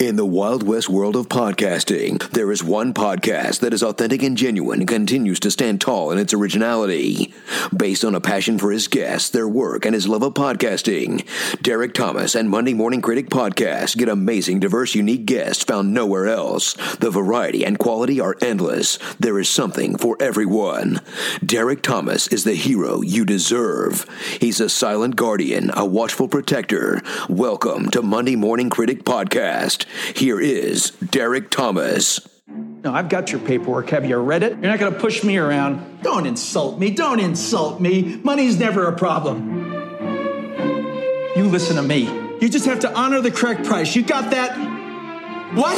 In the Wild West world of podcasting, there is one podcast that is authentic and genuine and continues to stand tall in its originality. Based on a passion for his guests, their work, and his love of podcasting, Derek Thomas and Monday Morning Critic Podcast get amazing, diverse, unique guests found nowhere else. The variety and quality are endless. There is something for everyone. Derek Thomas is the hero you deserve. He's a silent guardian, a watchful protector. Welcome to Monday Morning Critic Podcast. Here is Derek Thomas. No, I've got your paperwork. Have you read it? You're not going to push me around. Don't insult me. Don't insult me. Money's never a problem. You listen to me. You just have to honor the correct price. You got that? What?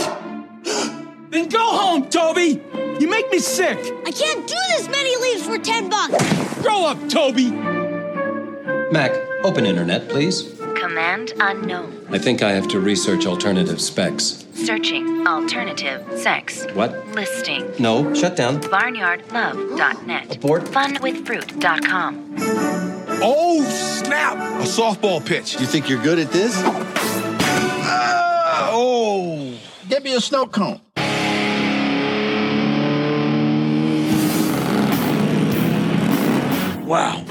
then go home, Toby. You make me sick. I can't do this many leaves for 10 bucks. Grow up, Toby. Mac, open internet, please. Command unknown. I think I have to research alternative specs. Searching alternative sex. What? Listing. No, shut down. Barnyardlove.net. Abort. Funwithfruit.com. Oh, snap! A softball pitch. You think you're good at this? Ah, oh. Get me a snow cone. Wow.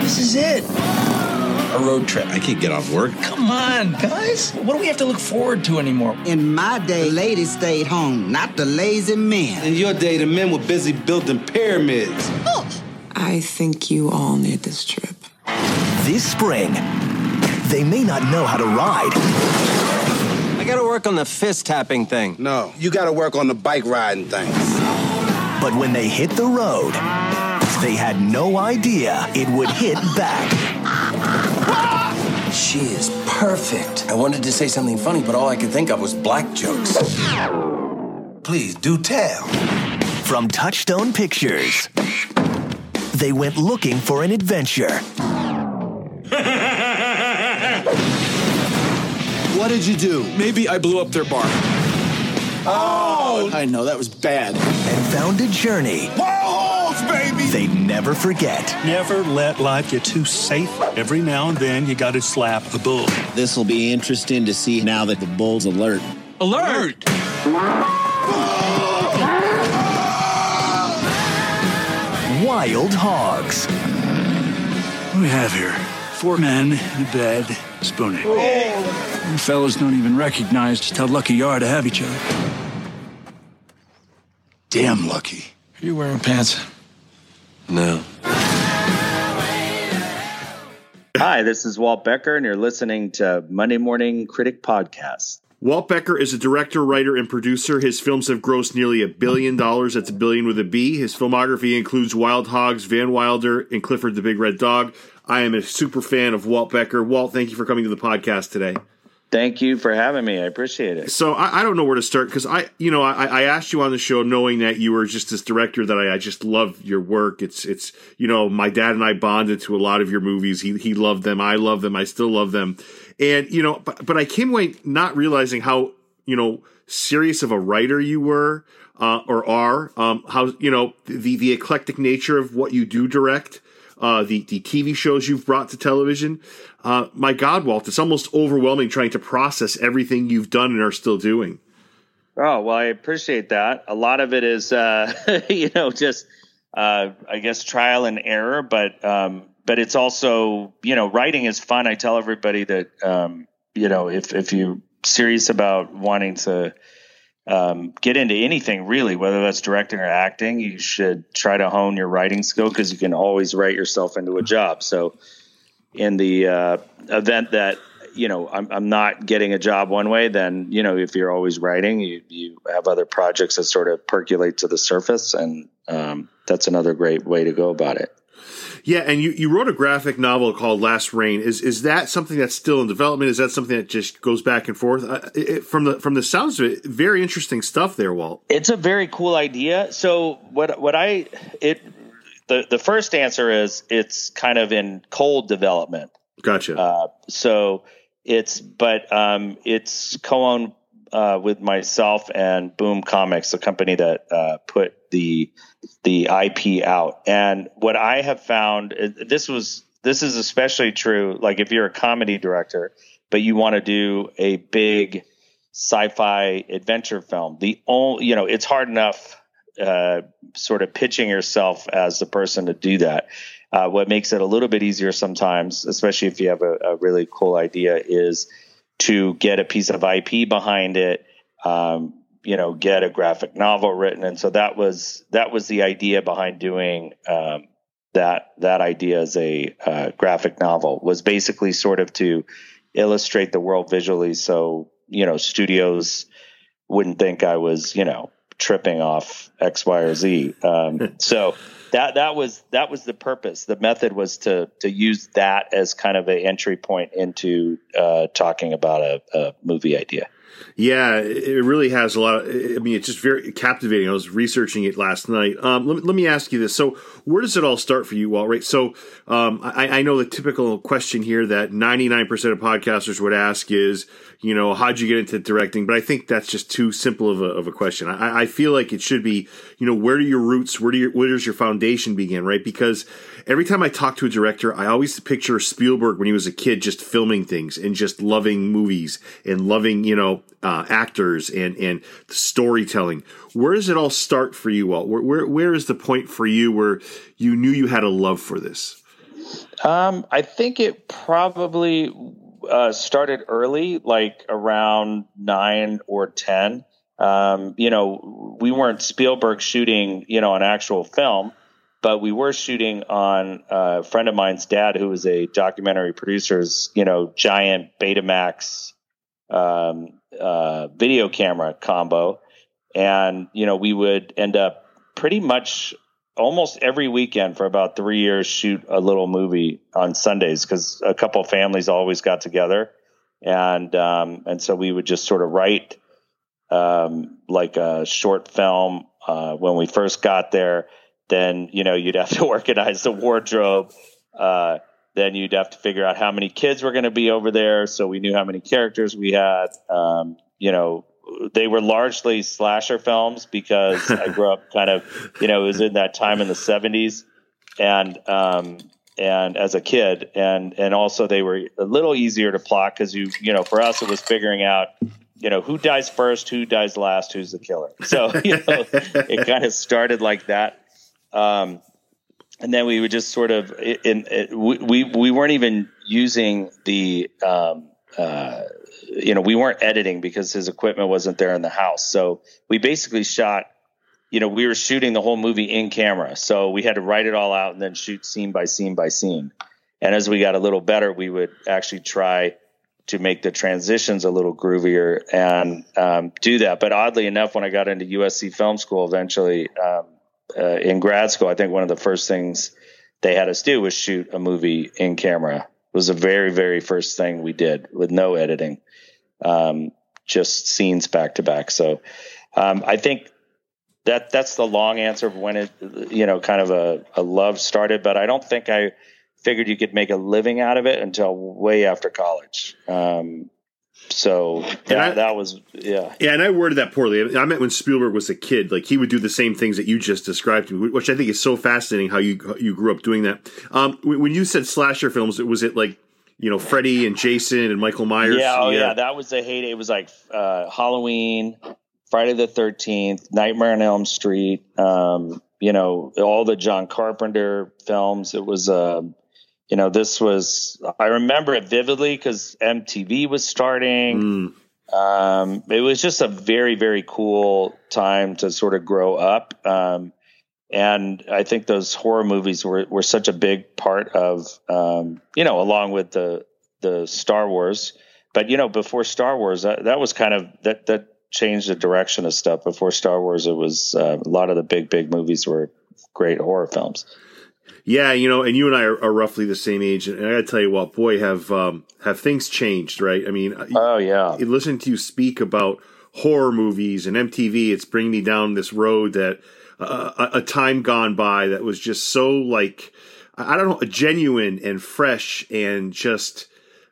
This is it. A road trip. I can't get off work. Come on, guys. What do we have to look forward to anymore? In my day, ladies stayed home, not the lazy men. In your day, the men were busy building pyramids. Oh. I think you all need this trip. This spring, they may not know how to ride. I gotta work on the fist tapping thing. No, you gotta work on the bike riding thing. But when they hit the road, they had no idea it would hit back. She is perfect. I wanted to say something funny, but all I could think of was black jokes. Please do tell. From Touchstone Pictures, they went looking for an adventure. What did you do? Maybe I blew up their bar. Oh! I know, that was bad. And found a journey Balls, baby! they'd never forget. Never let life get too safe. Every now and then, you got to slap a bull. This will be interesting to see now that the bull's alert. Alert! Wild Hogs. What do we have here? Four men in a bed, spooning. You fellas don't even recognize just how lucky you are to have each other. Damn lucky. Are you wearing pants? No. Hi, this is Walt Becker, and you're listening to Monday Morning Critic Podcast. Walt Becker is a director, writer, and producer. His films have grossed nearly a billion dollars. That's a billion with a B. His filmography includes Wild Hogs, Van Wilder, and Clifford the Big Red Dog. I am a super fan of Walt Becker. Walt, thank you for coming to the podcast today. Thank you for having me. I appreciate it. So I, I don't know where to start because I, you know, I, I asked you on the show knowing that you were just this director that I, I just love your work. It's, it's, you know, my dad and I bonded to a lot of your movies. He, he loved them. I love them. I still love them. And you know, but, but I came away not realizing how, you know, serious of a writer you were uh, or are. Um, how you know the the eclectic nature of what you do direct. Uh, the the TV shows you've brought to television. Uh, my God, Walt, it's almost overwhelming trying to process everything you've done and are still doing. Oh well, I appreciate that. A lot of it is, uh, you know, just uh, I guess trial and error, but um, but it's also you know writing is fun. I tell everybody that um, you know if if you're serious about wanting to um, get into anything really, whether that's directing or acting, you should try to hone your writing skill because you can always write yourself into a job. So in the uh, event that you know I'm, I'm not getting a job one way, then you know if you're always writing, you you have other projects that sort of percolate to the surface, and um, that's another great way to go about it. Yeah, and you, you wrote a graphic novel called Last Rain. Is is that something that's still in development? Is that something that just goes back and forth? Uh, it, from the from the sounds of it, very interesting stuff there, Walt. It's a very cool idea. So what what I it the the first answer is it's kind of in cold development. Gotcha. Uh, so it's but um, it's co-owned uh, with myself and Boom Comics, the company that uh, the the IP out. And what I have found this was this is especially true. Like if you're a comedy director, but you want to do a big sci-fi adventure film. The only, you know, it's hard enough uh, sort of pitching yourself as the person to do that. Uh, what makes it a little bit easier sometimes, especially if you have a, a really cool idea, is to get a piece of IP behind it. Um, you know, get a graphic novel written, and so that was that was the idea behind doing um, that. That idea as a uh, graphic novel was basically sort of to illustrate the world visually, so you know, studios wouldn't think I was, you know, tripping off X, Y, or Z. Um, so that that was that was the purpose. The method was to to use that as kind of an entry point into uh, talking about a, a movie idea. Yeah, it really has a lot. Of, I mean, it's just very captivating. I was researching it last night. Um, let, me, let me ask you this: So, where does it all start for you, Walt? Right. So, um, I, I, know the typical question here that ninety nine percent of podcasters would ask is, you know, how'd you get into directing? But I think that's just too simple of a, of a question. I, I feel like it should be, you know, where do your roots, where do your, where does your foundation begin, right? Because every time I talk to a director, I always picture Spielberg when he was a kid, just filming things and just loving movies and loving, you know, uh, actors and and storytelling. Where does it all start for you, Walt? Where, where where is the point for you where you knew you had a love for this? Um, I think it probably uh, started early, like around nine or ten. Um, you know, we weren't Spielberg shooting, you know, an actual film, but we were shooting on a friend of mine's dad, who was a documentary producer's, you know, giant Betamax um, uh, video camera combo, and you know, we would end up pretty much almost every weekend for about three years shoot a little movie on Sundays because a couple families always got together, and um, and so we would just sort of write um, like a short film uh, when we first got there. Then you know you'd have to organize the wardrobe. Uh, then you'd have to figure out how many kids were going to be over there, so we knew how many characters we had. Um, you know, they were largely slasher films because I grew up kind of, you know, it was in that time in the seventies and, um, and as a kid and, and also they were a little easier to plot because you, you know, for us, it was figuring out, you know, who dies first, who dies last, who's the killer. So, you know, it kind of started like that. Um, and then we would just sort of, in, we, we weren't even using the, um, uh, you know, we weren't editing because his equipment wasn't there in the house. So we basically shot, you know, we were shooting the whole movie in camera. So we had to write it all out and then shoot scene by scene by scene. And as we got a little better, we would actually try to make the transitions a little groovier and um, do that. But oddly enough, when I got into USC Film School eventually um, uh, in grad school, I think one of the first things they had us do was shoot a movie in camera. It was the very, very first thing we did with no editing um, just scenes back to back. So um, I think that that's the long answer of when it, you know, kind of a, a love started. But I don't think I figured you could make a living out of it until way after college. Um, so yeah, I, that was yeah. Yeah, and I worded that poorly. I meant when Spielberg was a kid, like he would do the same things that you just described to me, which I think is so fascinating how you you grew up doing that. Um, when you said slasher films, was it like you know Freddy and Jason and Michael Myers. Yeah, oh yeah, yeah that was a heyday. It was like uh, Halloween, Friday the Thirteenth, Nightmare on Elm Street. Um, you know all the John Carpenter films. It was, uh, you know, this was. I remember it vividly because MTV was starting. Mm. Um, it was just a very very cool time to sort of grow up. Um, and I think those horror movies were, were such a big part of, um, you know, along with the the Star Wars. But you know, before Star Wars, that, that was kind of that that changed the direction of stuff. Before Star Wars, it was uh, a lot of the big big movies were great horror films. Yeah, you know, and you and I are, are roughly the same age, and I got to tell you what, boy, have um, have things changed, right? I mean, oh yeah, listening to you speak about horror movies and MTV, it's bringing me down this road that a, a time gone by that was just so like I don't know, genuine and fresh and just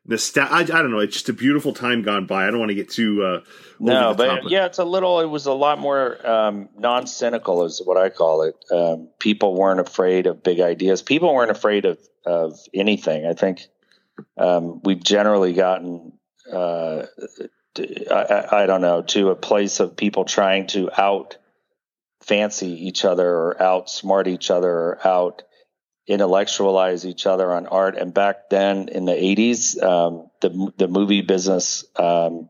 nostalgia. I, I, don't know. It's just a beautiful time gone by. I don't want to get too. Uh, no, but yeah, it's a little. It was a lot more um, non-cynical, is what I call it. Um, people weren't afraid of big ideas. People weren't afraid of of anything. I think um, we've generally gotten uh, I, I don't know, to a place of people trying to out fancy each other or outsmart each other or out intellectualize each other on art. And back then in the 80s, um, the, the movie business, um,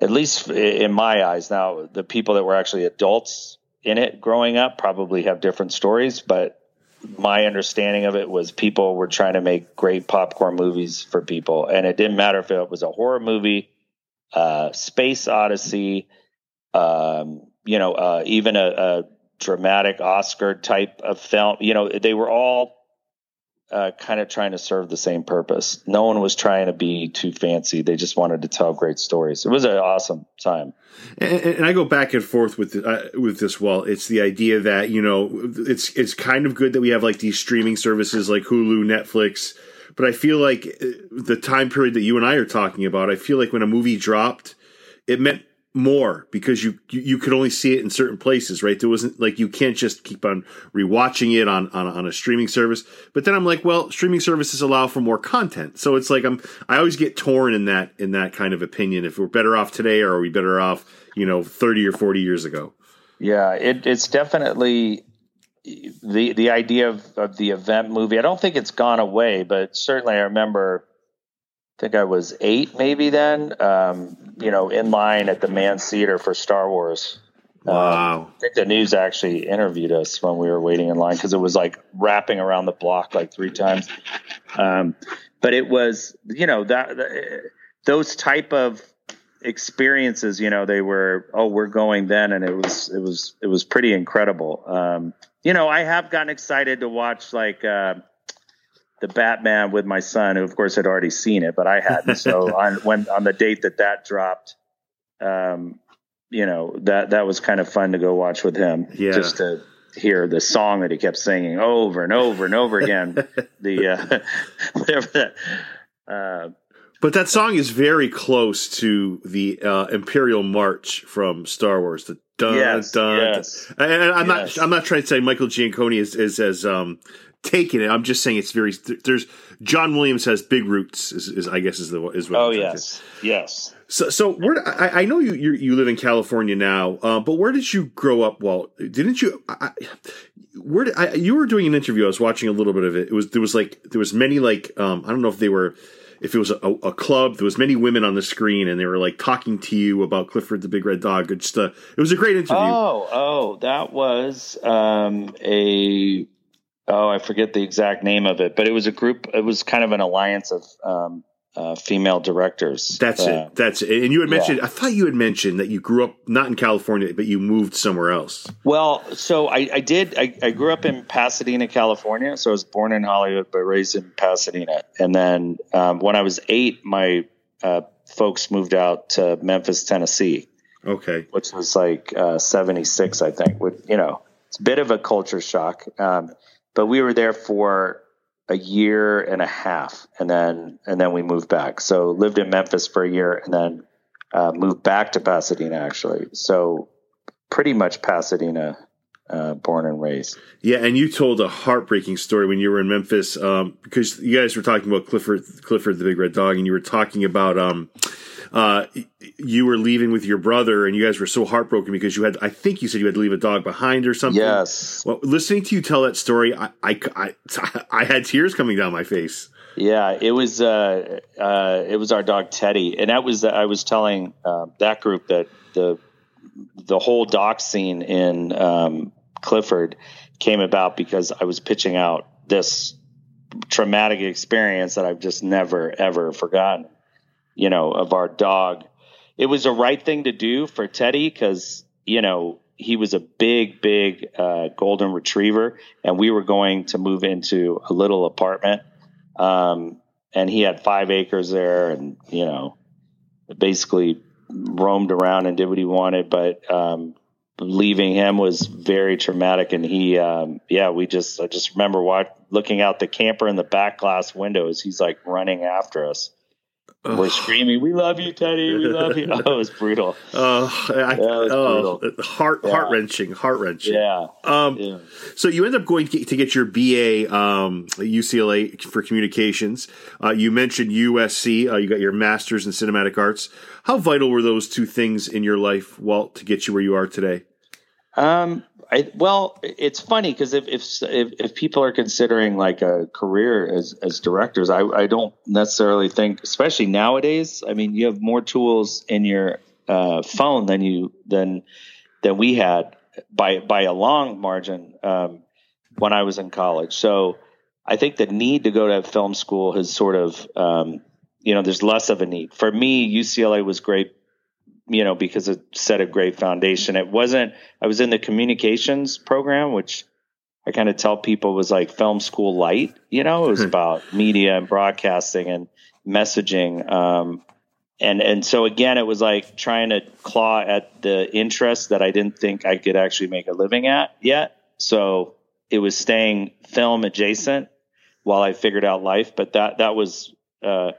at least in my eyes, now the people that were actually adults in it growing up probably have different stories, but my understanding of it was people were trying to make great popcorn movies for people. And it didn't matter if it was a horror movie, uh, Space Odyssey, um, you know, uh, even a, a, dramatic Oscar type of film. You know, they were all uh, kind of trying to serve the same purpose. No one was trying to be too fancy. They just wanted to tell great stories. It was an awesome time. And, and I go back and forth with uh, with this. Well, it's the idea that you know it's it's kind of good that we have like these streaming services like Hulu, Netflix. But I feel like uh, the time period that you and I are talking about, I feel like when a movie dropped, it meant more because you, you, you could only see it in certain places, right? There wasn't like you can't just keep on rewatching it on, on on a streaming service. But then I'm like, well, streaming services allow for more content, so it's like I'm I always get torn in that in that kind of opinion. If we're better off today, or are we better off, you know, 30 or 40 years ago? Yeah, it, it's definitely the the idea of, of the event movie. I don't think it's gone away, but certainly I remember I think I was eight maybe then, um, you know, in line at the Mann's Theater for Star Wars. Wow. Um, I think the news actually interviewed us when we were waiting in line because it was like wrapping around the block like three times. Um, but it was, you know, that, those type of experiences, you know, they were, oh, we're going then. And it was, it was, it was pretty incredible. Um, you know, I have gotten excited to watch like, uh, the Batman with my son, who of course had already seen it, but I hadn't. So on when on the date that that dropped, um, you know that that was kind of fun to go watch with him. Yeah. Just to hear the song that he kept singing over and over and over again. the uh, whatever that. Uh, but that song is very close to the uh, Imperial March from Star Wars. The dun yes, dun. Yes, and I'm yes. not. I'm not trying to say Michael Giacchino is, is as um, taking it. I'm just saying it's very. There's John Williams has big roots. Is, is I guess is the is what. Oh I'm yes, yes. So so where I, I know you you you live in California now, uh, but where did you grow up? Well, Didn't you? I, where did, I, you were doing an interview? I was watching a little bit of it. It was there was like there was many like um, I don't know if they were if it was a, a, club, there was many women on the screen, and they were like talking to you about Clifford the Big Red Dog. Just uh, it was a great interview. Oh, oh, that was um, a oh, I forget the exact name of it, but it was a group. It was kind of an alliance of um, uh, female directors. That's uh, it. That's it. And you had mentioned. yeah. I thought you had mentioned that you grew up not in California, but you moved somewhere else. Well, so I, I did. I, I grew up in Pasadena, California. So I was born in Hollywood, but raised in Pasadena. And then um, when I was eight, my uh, folks moved out to Memphis, Tennessee. Okay. Which was like uh, 76, I think. With you know, it's a bit of a culture shock. Um, but we were there for a year and a half, and then and then we moved back. So lived in Memphis for a year, and then uh, moved back to Pasadena. Actually, so pretty much Pasadena, uh, born and raised. Yeah, and you told a heartbreaking story when you were in Memphis um, because you guys were talking about Clifford, Clifford the Big Red Dog, and you were talking about um, uh, you were leaving with your brother, and you guys were so heartbroken because you had, I think you said you had to leave a dog behind or something. Yes. Well, listening to you tell that story, I, I, I, I had tears coming down my face. Yeah, it was uh, uh, it was our dog Teddy, and that was I was telling uh, that group that the the whole doc scene in um, Clifford came about because I was pitching out this traumatic experience that I've just never ever forgotten. You know, of our dog. It was the right thing to do for Teddy because you know he was a big, big uh, golden retriever, and we were going to move into a little apartment. Um, and he had five acres there, and you know, basically roamed around and did what he wanted. But um, leaving him was very traumatic, and he, um, yeah, we just, I just remember watch, looking out the camper in the back glass windows. He's like running after us, We're screaming, "We love you, Teddy! We love you!" Oh, it was brutal. Uh, I, was oh, brutal. heart Yeah. heart wrenching, heart wrenching. Yeah. Um, Yeah. So you end up going to get, to get your BA um, at UCLA for communications. Uh, you mentioned USC. Uh, you got your master's in cinematic arts. How vital were those two things in your life, Walt, to get you where you are today? Um, I well, it's funny because if, if if if people are considering like a career as as directors, I I don't necessarily think, especially nowadays. I mean, you have more tools in your uh, phone than you than than we had by by a long margin um, when I was in college. So I think the need to go to film school has sort of um, you know there's less of a need for me. UCLA was great you know, because it set a great foundation. It wasn't, I was in the communications program, which I kind of tell people was like film school light, you know, it was about media and broadcasting and messaging. Um, and, and so again, it was like trying to claw at the interest that I didn't think I could actually make a living at yet. So it was staying film adjacent while I figured out life. But that, that was, uh,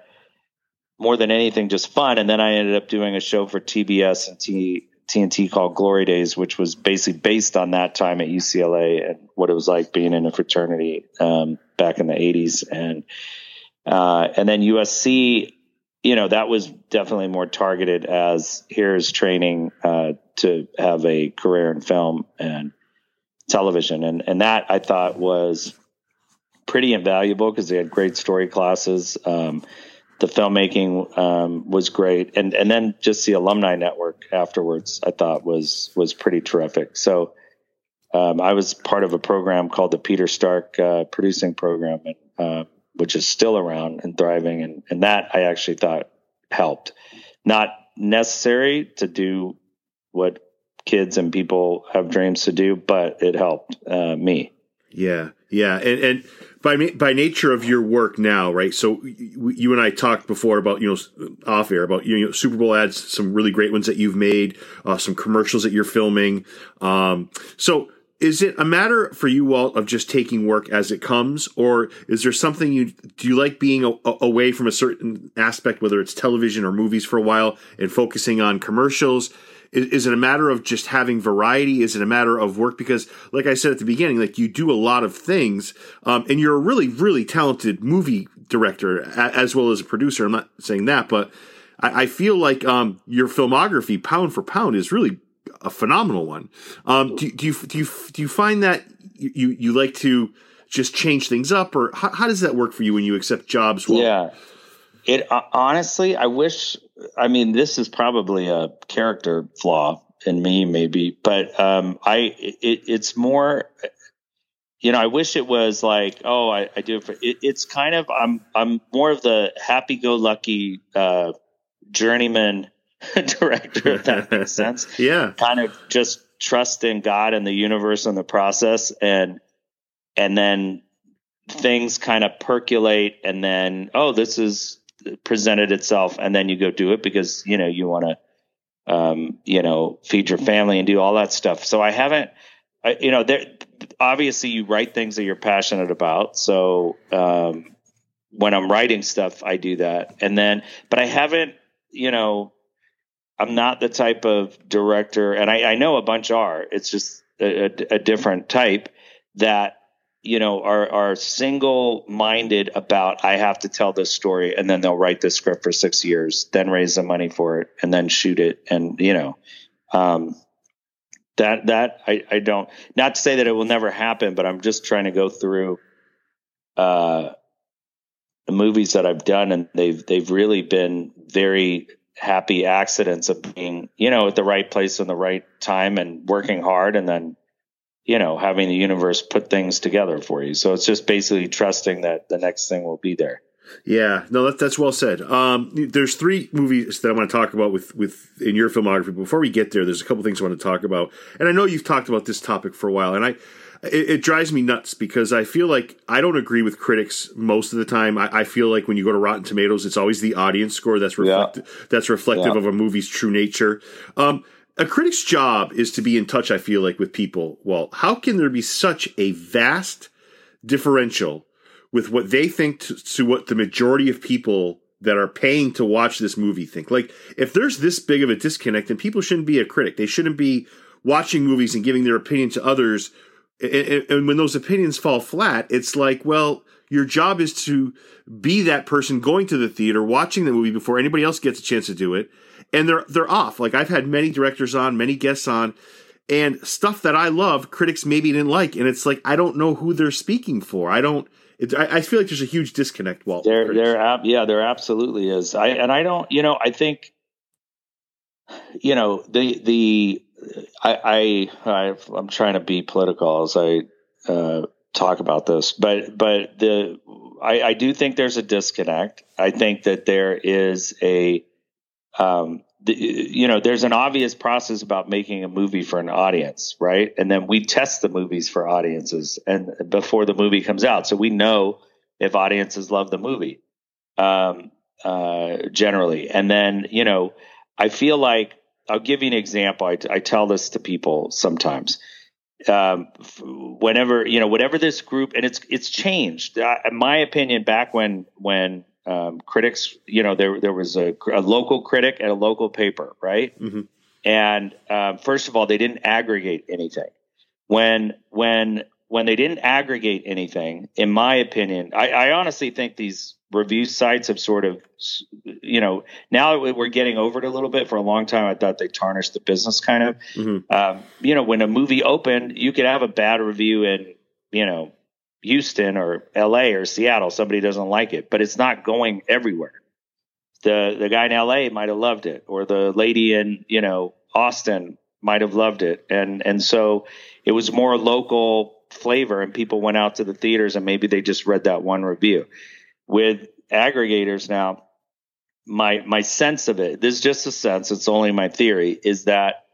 more than anything just fun. And then I ended up doing a show for TBS and T, TNT called Glory Days, which was basically based on that time at UCLA and what it was like being in a fraternity um, back in the 80s. And uh, and then USC, you know, that was definitely more targeted as here's training uh, to have a career in film and television. And and that I thought was pretty invaluable because they had great story classes. Um, the filmmaking um, was great, and and then just the alumni network afterwards, I thought was was pretty terrific. So um, I was part of a program called the Peter Stark uh, Producing Program, and, uh, which is still around and thriving, and and that I actually thought helped. Not necessary to do what kids and people have dreams to do, but it helped uh, me. Yeah, yeah, and and by by nature of your work now, right? So you and I talked before about you know off air about you know Super Bowl ads, some really great ones that you've made, uh, some commercials that you're filming. Um, so is it a matter for you, Walt, of just taking work as it comes, or is there something you do you like being a, away from a certain aspect, whether it's television or movies, for a while, and focusing on commercials? Is, is it a matter of just having variety? Is it a matter of work? Because, like I said at the beginning, like you do a lot of things, um, and you're a really, really talented movie director as well as a producer. I'm not saying that, but I, I feel like um, your filmography, pound for pound, is really a phenomenal one. Um, do, do you do you do you find that you you like to just change things up, or how, how does that work for you when you accept jobs? Well? Yeah, it uh, honestly, I wish. I mean, this is probably a character flaw in me, maybe, but um, I it, it's more. You know, I wish it was like, oh, I, I do it for. It, it's kind of I'm I'm more of the happy-go-lucky uh, journeyman director, if that makes sense. yeah, kind of just trust in God and the universe and the process, and and then things kind of percolate, and then oh, this is presented itself, and then you go do it because you know you want to, um, you know, feed your family and do all that stuff. So I haven't, I, you know, there obviously you write things that you're passionate about, so. Um, when I'm writing stuff, I do that. And then, but I haven't, you know, I'm not the type of director, and I, I know a bunch are. It's just a, a, a different type that you know are are single minded about. I have to tell this story, and then they'll write the script for six years, then raise the money for it, and then shoot it, and you know, um, that that I, I don't. Not to say that it will never happen, but I'm just trying to go through. Uh, the movies that I've done, and they've they've really been very happy accidents of being, you know, at the right place in the right time and working hard and then, you know, having the universe put things together for you. So it's just basically trusting that the next thing will be there. Yeah, no, that, that's well said. Um, there's three movies that I want to talk about with with in your filmography. Before we get there, there's a couple things I want to talk about, and I know you've talked about this topic for a while, and I it, it drives me nuts because I feel like I don't agree with critics most of the time. I, I feel like when you go to Rotten Tomatoes, it's always the audience score that's reflective yeah. that's reflective yeah. of a movie's true nature. Um, a critic's job is to be in touch. I feel like with people. Well, how can there be such a vast differential with what they think to, to what the majority of people that are paying to watch this movie think. Like, if there's this big of a disconnect, then people shouldn't be a critic. They shouldn't be watching movies and giving their opinion to others. And, and, and when those opinions fall flat, it's like, well, your job is to be that person going to the theater, watching the movie before anybody else gets a chance to do it. And they're they're off. Like I've had many directors on, many guests on, and stuff that I love, critics maybe didn't like, and it's like I don't know who they're speaking for. I don't. It, I, I, feel like there's a huge disconnect. Walt, there, there, yeah, there absolutely is. I and I don't, you know, I think, you know, the the I I I'm trying to be political as I uh, talk about this, but but the I, I do think there's a disconnect. I think that there is a um, the, you know, there's an obvious process about making a movie for an audience, right? And then we test the movies for audiences and before the movie comes out. So we know if audiences love the movie, um, uh, generally. And then, you know, I feel like I'll give you an example. I, I tell this to people sometimes. Um, whenever, you know, whatever this group, and it's, it's changed. Uh, in my opinion, back when, when um, critics, you know, there there was a, a, local critic at a local paper, right? Mm-hmm. And um, first of all, they didn't aggregate anything. When when when they didn't aggregate anything, in my opinion, I, I honestly think these review sites have sort of, you know, now we're getting over it a little bit. For a long time, I thought they tarnished the business, kind of. Mm-hmm. Um, you know, when a movie opened, you could have a bad review in, you know, Houston or LA or Seattle, somebody doesn't like it, but it's not going everywhere. The the guy in LA might have loved it, or the lady in, you know, Austin might have loved it. And and so it was more local flavor and people went out to the theaters and maybe they just read that one review. With aggregators now, my my sense of it, this is just a sense, it's only my theory, is that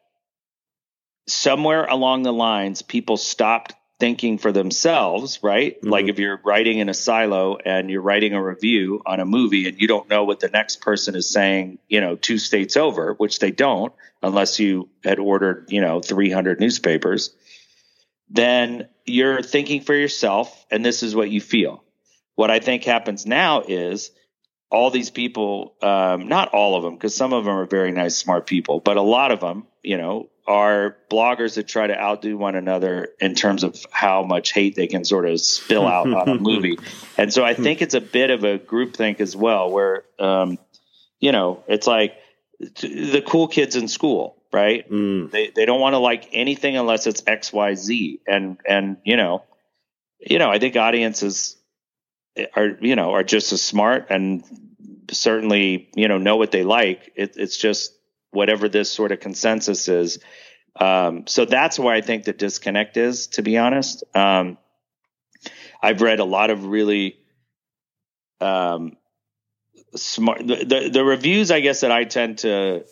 somewhere along the lines people stopped thinking for themselves, right? Mm-hmm. Like if you're writing in a silo and you're writing a review on a movie and you don't know what the next person is saying, you know, two states over, which they don't unless you had ordered, you know, 300 newspapers, then you're thinking for yourself and this is what you feel. What I think happens now is all these people, um, not all of them, because some of them are very nice, smart people, but a lot of them, you know, are bloggers that try to outdo one another in terms of how much hate they can sort of spill out on a movie. And so I think it's a bit of a group think as well, where, um, you know, it's like the cool kids in school, right? Mm. They, they don't want to like anything unless it's X, Y, Z. And, and, you know, you know, I think audiences are, you know, are just as smart and certainly, you know, know what they like. It, it's just, whatever this sort of consensus is. Um, so that's where I think the disconnect is, to be honest. Um, I've read a lot of really um, smart the, the, the reviews. I guess that I tend to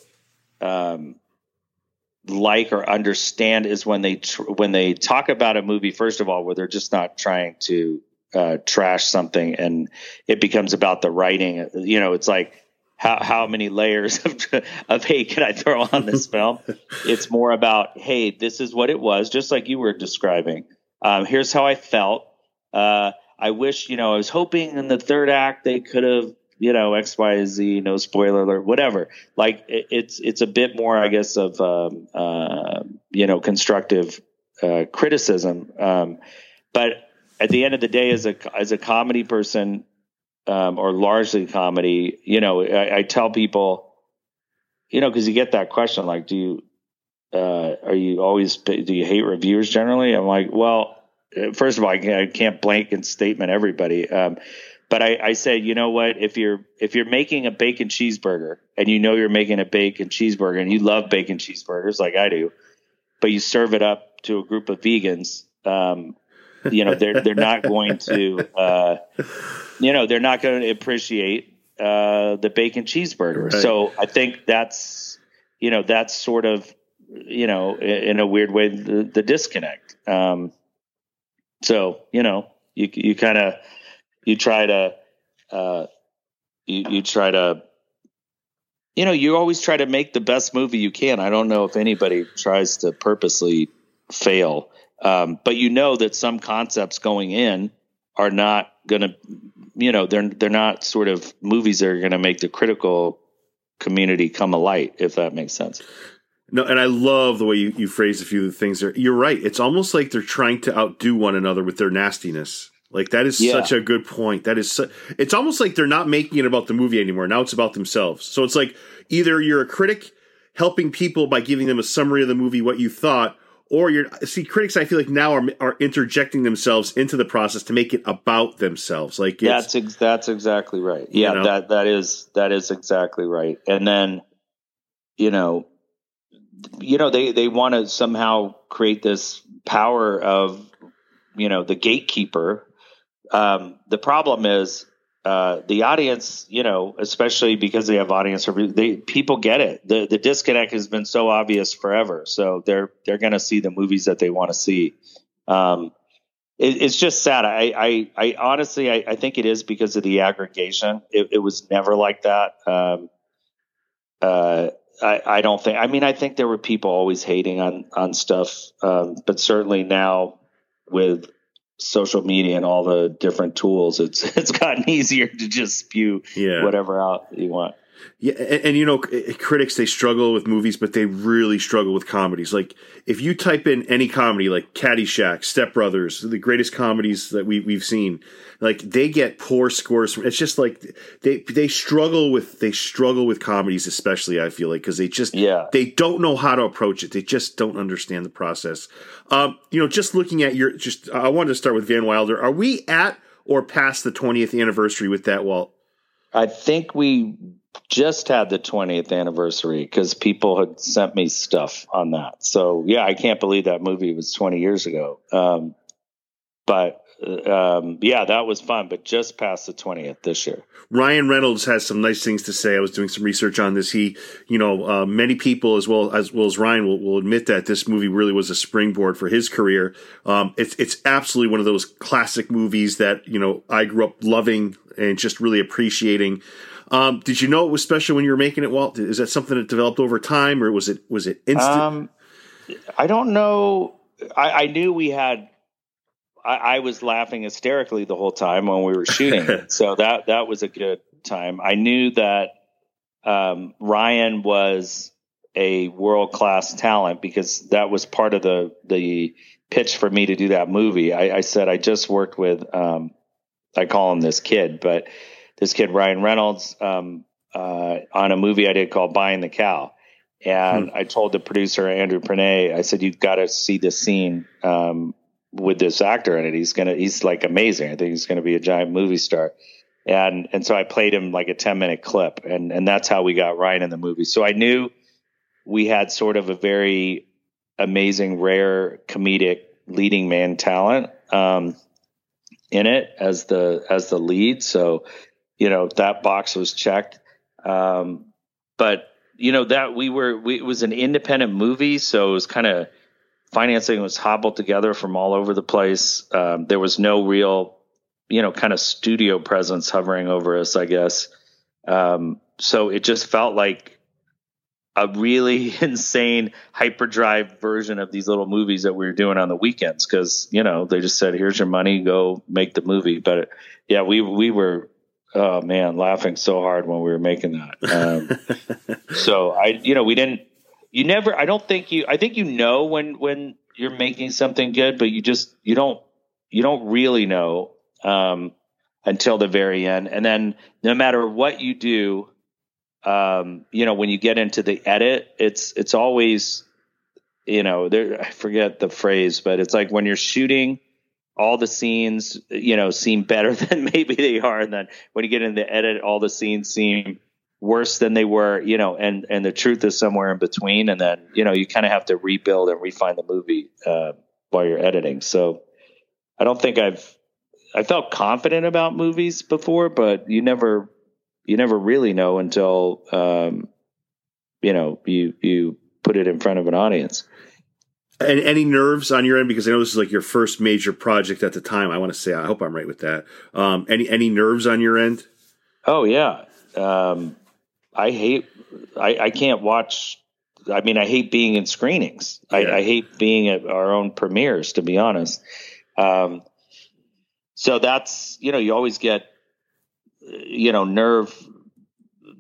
um, like or understand is when they tr- when they talk about a movie. First of all, where they're just not trying to uh, trash something, and it becomes about the writing. You know, it's like how how many layers of of hate can I throw on this film? it's more about hey, this is what it was, just like you were describing. Um, here's how I felt. Uh, I wish you know I was hoping in the third act they could have you know X Y Z, no spoiler alert, whatever. Like it, it's it's a bit more, I guess, of um, uh, you know constructive uh, criticism. Um, but at the end of the day, as a as a comedy person, um, or largely comedy, you know, I, I tell people, you know, because you get that question like, do you, uh, are you always, do you hate reviewers generally? I'm like, well, first of all, I can't, I can't blanket statement everybody. Um, but I, I say, you know what? If you're if you're making a bacon cheeseburger and you know you're making a bacon cheeseburger and you love bacon cheeseburgers like I do, but you serve it up to a group of vegans, um, you know they're they're not going to uh, you know they're not going to appreciate uh, the bacon cheeseburger. Right. So I think that's you know that's sort of you know in a weird way the, the disconnect. Um, so you know you you kind of you try to uh, you you try to you know you always try to make the best movie you can. I don't know if anybody tries to purposely fail, um, but you know that some concepts going in are not going to, you know, they're they're not sort of movies that are going to make the critical community come alight, if that makes sense. No, and I love the way you, you phrase a few of the things there. You're right. It's almost like they're trying to outdo one another with their nastiness. Like that is Yeah. such a good point. That is, su- it's almost like they're not making it about the movie anymore. Now it's about themselves. So it's like either you're a critic helping people by giving them a summary of the movie, what you thought, or you're see critics. I feel like now are are interjecting themselves into the process to make it about themselves. Like it's, That's ex- that's exactly right. Yeah, know? that that is that is exactly right. And then, you know, you know they they want to somehow create this power of you know the gatekeeper. Um, the problem is uh, the audience, you know, especially because they have audience review, they people get it. the The disconnect has been so obvious forever, so they're they're going to see the movies that they want to see. Um, it, it's just sad. I, I, I honestly, I, I think it is because of the aggregation. It, it was never like that. Um, uh, I, I don't think. I mean, I think there were people always hating on on stuff, um, but certainly now with social media and all the different tools, it's it's gotten easier to just spew Yeah. whatever out you want. Yeah, and, and you know, critics they struggle with movies, but they really struggle with comedies. Like if you type in any comedy, like Caddyshack, Step Brothers, the greatest comedies that we we've seen, like they get poor scores. From, it's just like they they struggle with they struggle with comedies, especially. I feel like because they just Yeah. they don't know how to approach it. They just don't understand the process. Um, you know, just looking at your just, I wanted to start with Van Wilder. Are we at or past the twentieth anniversary with that, Walt? I think we just had the 20th anniversary because people had sent me stuff on that. So yeah, I can't believe that movie was 20 years ago. Um, but um, yeah, that was fun. But just past the 20th this year. Ryan Reynolds has some nice things to say. I was doing some research on this. He, you know, uh, many people as well as well as Ryan will, will admit that this movie really was a springboard for his career. Um, it's it's absolutely one of those classic movies that you know I grew up loving and just really appreciating. Um, did you know it was special when you were making it, Walt? Is that something that developed over time, or was it was it instant? Um, I don't know. I, I knew we had. I, I was laughing hysterically the whole time when we were shooting, so that that was a good time. I knew that um, Ryan was a world class talent because that was part of the the pitch for me to do that movie. I, I said I just worked with um, I call him this kid, but this kid Ryan Reynolds um, uh, on a movie I did called Buying the Cow. And I told the producer Andrew Panay, I said, "You've got to see this scene um, with this actor in it. He's gonna, he's like amazing. I think he's gonna be a giant movie star." And and so I played him like a ten minute clip, and and that's how we got Ryan in the movie. So I knew we had sort of a very amazing, rare comedic leading man talent um, in it as the as the lead. So you know that box was checked. Um, but you know that we were we, it was an independent movie, so it was kind of financing was hobbled together from all over the place. Um, there was no real, you know, kind of studio presence hovering over us, I guess. Um, so it just felt like a really insane hyperdrive version of these little movies that we were doing on the weekends because you know they just said here's your money go make the movie but yeah we we were oh man laughing so hard when we were making that. Um, so i you know we didn't you never i don't think you i think you know when when you're making something good but you just you don't you don't really know um until the very end. And then no matter what you do um you know when you get into the edit it's it's always you know there i forget the phrase but it's like when you're shooting all the scenes you know seem better than maybe they are and then when you get in the edit all the scenes seem worse than they were you know and and the truth is somewhere in between and then you know you kind of have to rebuild and refine the movie uh, while you're editing. So i don't think i've i felt confident about movies before but you never you never really know until um, you know you you put it in front of an audience And any nerves on your end? Because I know this is like your first major project at the time. I want to say, I hope I'm right with that. Um, any any nerves on your end? Oh yeah, um, I hate. I, I can't watch. I mean, I hate being in screenings. I, I hate being at our own premieres. To be honest, um, so that's you know you always get you know nerve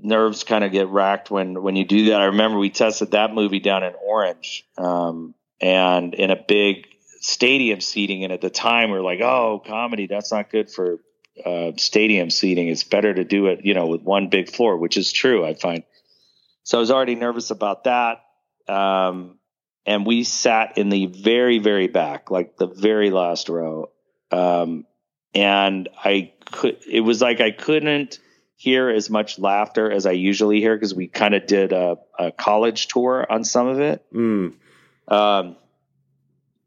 nerves kind of get racked when when you do that. I remember we tested that movie down in Orange, um, and in a big stadium seating. And at the time, we are like, "Oh, comedy, that's not good for uh, stadium seating. It's better to do it, you know, with one big floor," which is true. I find. So I was already nervous about that. Um, and we sat in the very, very back, like the very last row. Um, and I could, it was like I couldn't hear as much laughter as I usually hear because we kind of did a, a, college tour on some of it. Mm. Um,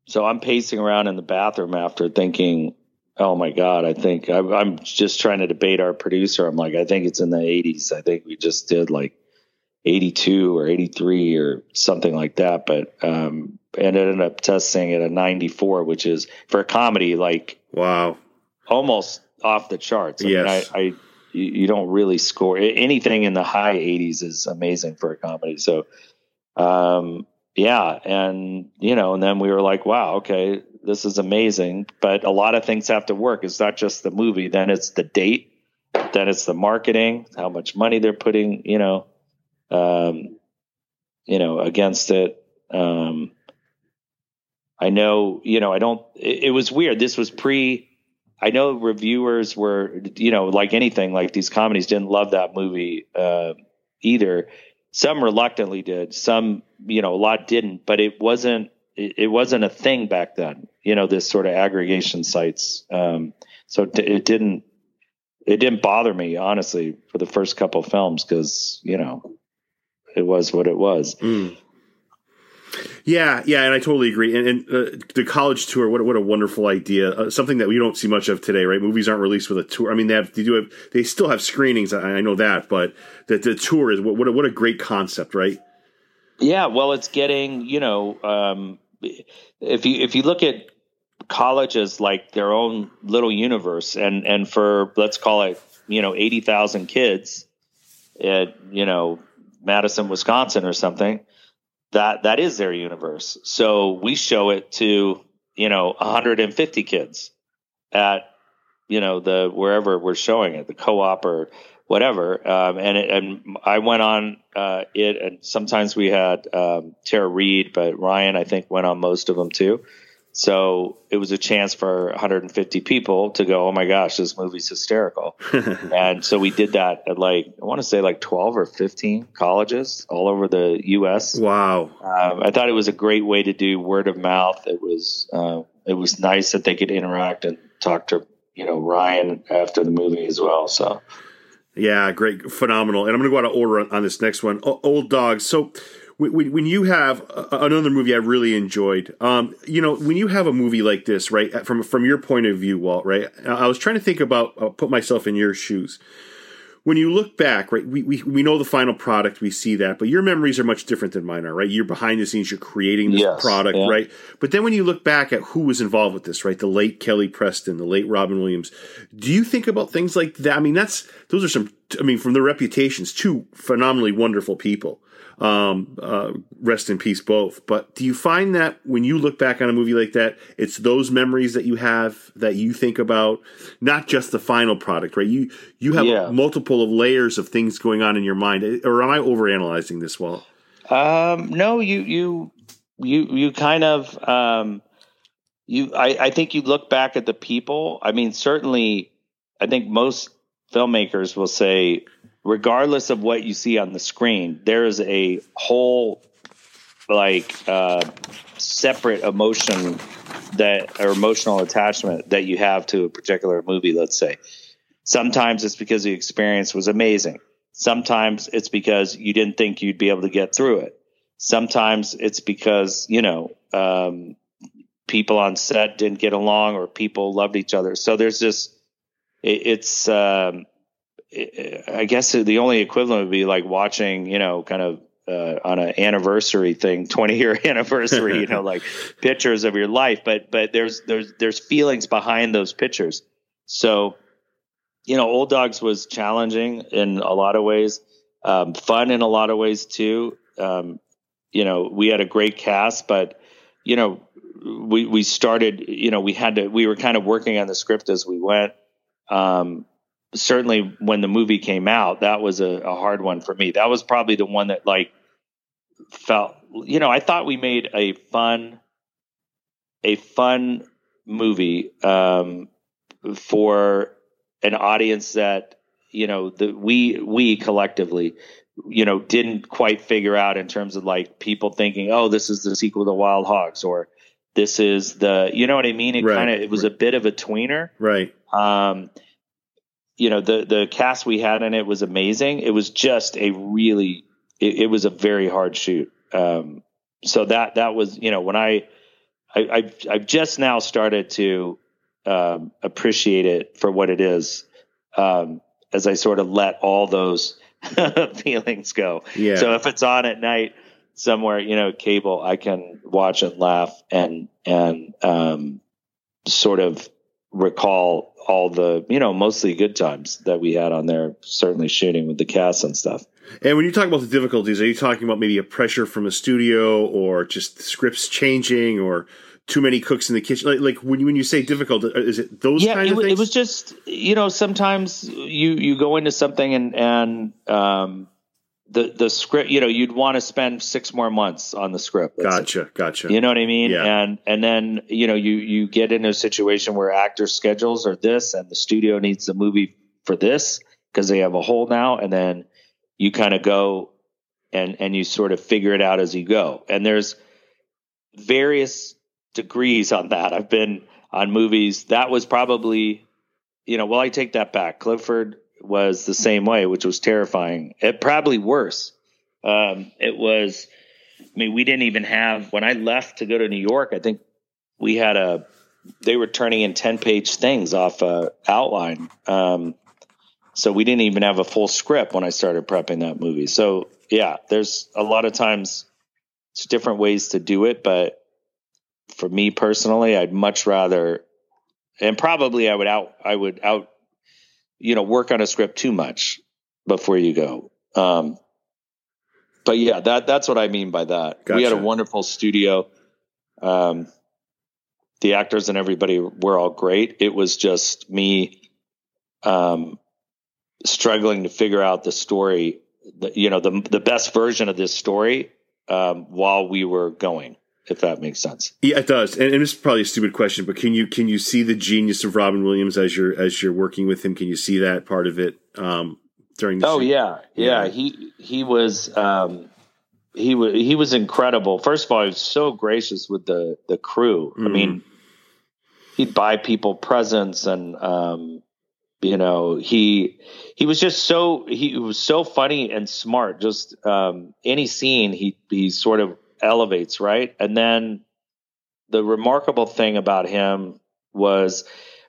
so I'm pacing around in the bathroom after thinking, oh my God, I think I, I'm just trying to debate our producer. I'm like, I think it's in the 80s. I think we just did like 82 or 83 or something like that. But, um, and it ended up testing at a 94, which is for a comedy, like, wow, almost off the charts. I yes. mean, I, I you don't really score anything in the high 80s is amazing for a comedy. So, um, yeah. And, you know, and then we were like, wow, okay, this is amazing. But a lot of things have to work. It's not just the movie, then it's the date, then it's the marketing, how much money they're putting, you know, um, you know, against it. Um, I know, you know, I don't, it, it was weird. This was pre, I know reviewers were, you know, like anything, like these comedies didn't love that movie uh, either. Some reluctantly did, some, you know, a lot didn't, but it wasn't, it, wasn't a thing back then. You know, this sort of aggregation sites. Um, so it, didn't, it didn't bother me honestly for the first couple films because you know, it was what it was. Mm. Yeah, yeah, and I totally agree. And, and uh, the college tour, what what a wonderful idea! Uh, something that we don't see much of today, right? Movies aren't released with a tour. I mean, they have they do have they still have screenings. I, I know that, but the the tour is what what a, what a great concept, right? Yeah, well, it's getting you know, um, if you if you look at college as like their own little universe, and and for let's call it you know eighty thousand kids at you know Madison, Wisconsin, or something that that is their universe. So we show it to you know 150 kids at you know the wherever we're showing it, the co-op or whatever. Um, and it, and I went on uh, it, and sometimes we had um, Tara Reid, but Ryan I think went on most of them too. So it was a chance for 150 people to go, oh my gosh, this movie's hysterical. and so we did that at like, I want to say like 12 or 15 colleges all over the U.S. Wow. Um, I thought it was a great way to do word of mouth. It was, uh, it was nice that they could interact and talk to, you know, Ryan after the movie as well. So. Yeah, great, phenomenal. And I'm going to go out of order on, on this next one. O- Old Dogs. So, when you have another movie I really enjoyed, um, you know, when you have a movie like this, right, from from your point of view, Walt, right, I was trying to think about, I'll put myself in your shoes. When you look back, right, we, we, we know the final product, we see that, but your memories are much different than mine are, right? You're behind the scenes, you're creating this yes, product, yeah. right? But then when you look back at who was involved with this, right, the late Kelly Preston, the late Robin Williams, do you think about things like that? I mean, that's, those are some, I mean, from their reputations, two phenomenally wonderful people. Um, uh, rest in peace, both. But do you find that when you look back on a movie like that, it's those memories that you have that you think about, not just the final product, right? You you have Yeah. multiple of layers of things going on in your mind, or am I overanalyzing this? Well, Um, no, you you you you kind of um, you. I, I think you look back at the people. I mean, certainly, I think most filmmakers will say, regardless of what you see on the screen, there is a whole like uh, separate emotion that or emotional attachment that you have to a particular movie. Let's say sometimes it's because the experience was amazing. Sometimes it's because you didn't think you'd be able to get through it. Sometimes it's because, you know, um, people on set didn't get along or people loved each other. So there's this, it, it's, um, I guess the only equivalent would be like watching, you know, kind of uh, on an anniversary thing, 20 year anniversary, you know, like pictures of your life, but, but there's, there's, there's feelings behind those pictures. So, you know, Old Dogs was challenging in a lot of ways, um, fun in a lot of ways too. Um, you know, we had a great cast, but you know, we we started. You know, we had to. We were kind of working on the script as we went. Um, certainly, when the movie came out, that was a, a hard one for me. That was probably the one that like felt. You know, I thought we made a fun, a fun movie um, for an audience that you know the we we collectively you know didn't quite figure out in terms of like people thinking oh this is the sequel to wild hogs or this is the you know what i mean it Right. kind of it was a bit of a tweener Right. um you know the the cast we had in it was amazing it was just a really it, it was a very hard shoot um so that that was you know when i I, I've, I've just now started to um, appreciate it for what it is um, as I sort of let all those feelings go. Yeah. So if it's on at night somewhere, you know, cable, I can watch and laugh and and um, sort of recall all the you know mostly good times that we had on there. Certainly shooting with the cast and stuff. And when you talk about the difficulties, are you talking about maybe a pressure from a studio, or just scripts changing, or too many cooks in the kitchen? Like, like when you, when you say difficult, uh, is it those yeah, kind it, of wa- things? it was just you know sometimes you you go into something and and um, the the script you know you'd want to spend six more months on the script. let's say. gotcha, gotcha. You know what I mean? Yeah. And and then you know you you get in a situation where actors' schedules are this, and the studio needs the movie for this because they have a hole now, and then you kind of go and and you sort of figure it out as you go. And there's various degrees on that. I've been on movies that was probably you know well I take that back. Clifford was the same way, which was terrifying. It probably worse. Um, it was. I mean, we didn't even have when I left to go to New York. I think we had a. They were turning in ten page things off a outline, um, so we didn't even have a full script when I started prepping that movie. So yeah, there's a lot of times it's different ways to do it, but for me personally, I'd much rather, and probably I would out, I would out, you know, work on a script too much before you go. Um, but yeah, that that's what I mean by that. We had a wonderful studio. Um, the actors and everybody were all great. It was just me, um, struggling to figure out the story, the, you know, the the best version of this story um, while we were going. If that makes sense. Yeah, it does. And, and is probably a stupid question, but can you can you see the genius of Robin Williams as you're as you're working with him? Can you see that part of it um, during the Oh yeah, yeah. Yeah. He he was um, he was he was incredible. First of all, he was so gracious with the the crew. I Mhm. mean, he'd buy people presents, and um, you know he he was just so he was so funny and smart. Just um, any scene he he sort of elevates right, and then the remarkable thing about him was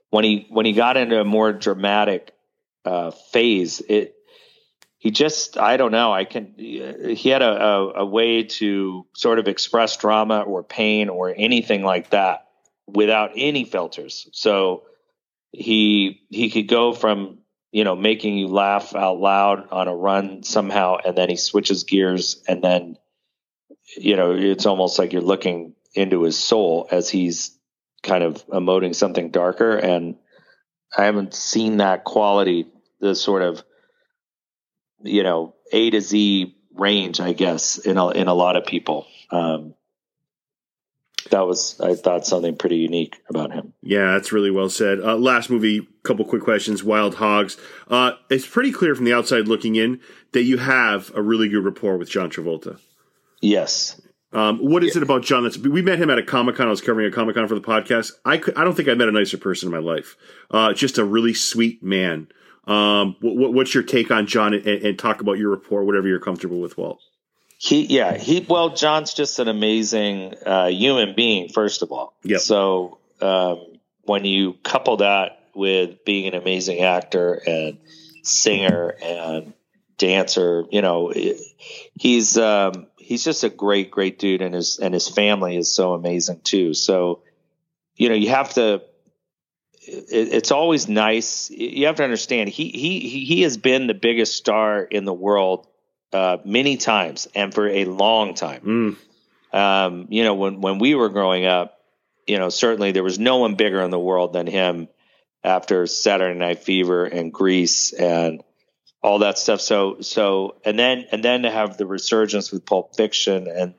when he when he got into a more dramatic uh, phase. It he just I don't know. I can he had a, a, a way to sort of express drama or pain or anything like that without any filters. So he he could go from you know making you laugh out loud on a run somehow, and then he switches gears, and then you know it's almost like you're looking into his soul as he's kind of emoting something darker and I haven't seen that quality, the sort of, you know, A to Z range, I guess, in a, in a lot of people. Um, that was, I thought, something pretty unique about him. Yeah, that's really well said. Uh, last movie, couple quick questions. Wild Hogs. Uh, it's pretty clear from the outside looking in that you have a really good rapport with John Travolta. Yes. Um, what is it about John? That's we met him at a comic con. I was covering a comic con for the podcast. I could, I don't think I met a nicer person in my life. Uh, just a really sweet man. Um, what, what's your take on John? And, and talk about your rapport, whatever you're comfortable with. Walt. He, yeah, he, well, John's just an amazing uh, human being, first of all. Yep. So um, when you couple that with being an amazing actor and singer and dancer, you know, he's um, he's just a great, great dude, and his and his family is so amazing too. So, you know, you have to. It, it's always nice. You have to understand he he he he has been the biggest star in the world uh, many times and for a long time. Mm. Um, you know, when when we were growing up, you know, certainly there was no one bigger in the world than him after Saturday Night Fever and Grease and all that stuff. So, so, and then, and then to have the resurgence with Pulp Fiction and,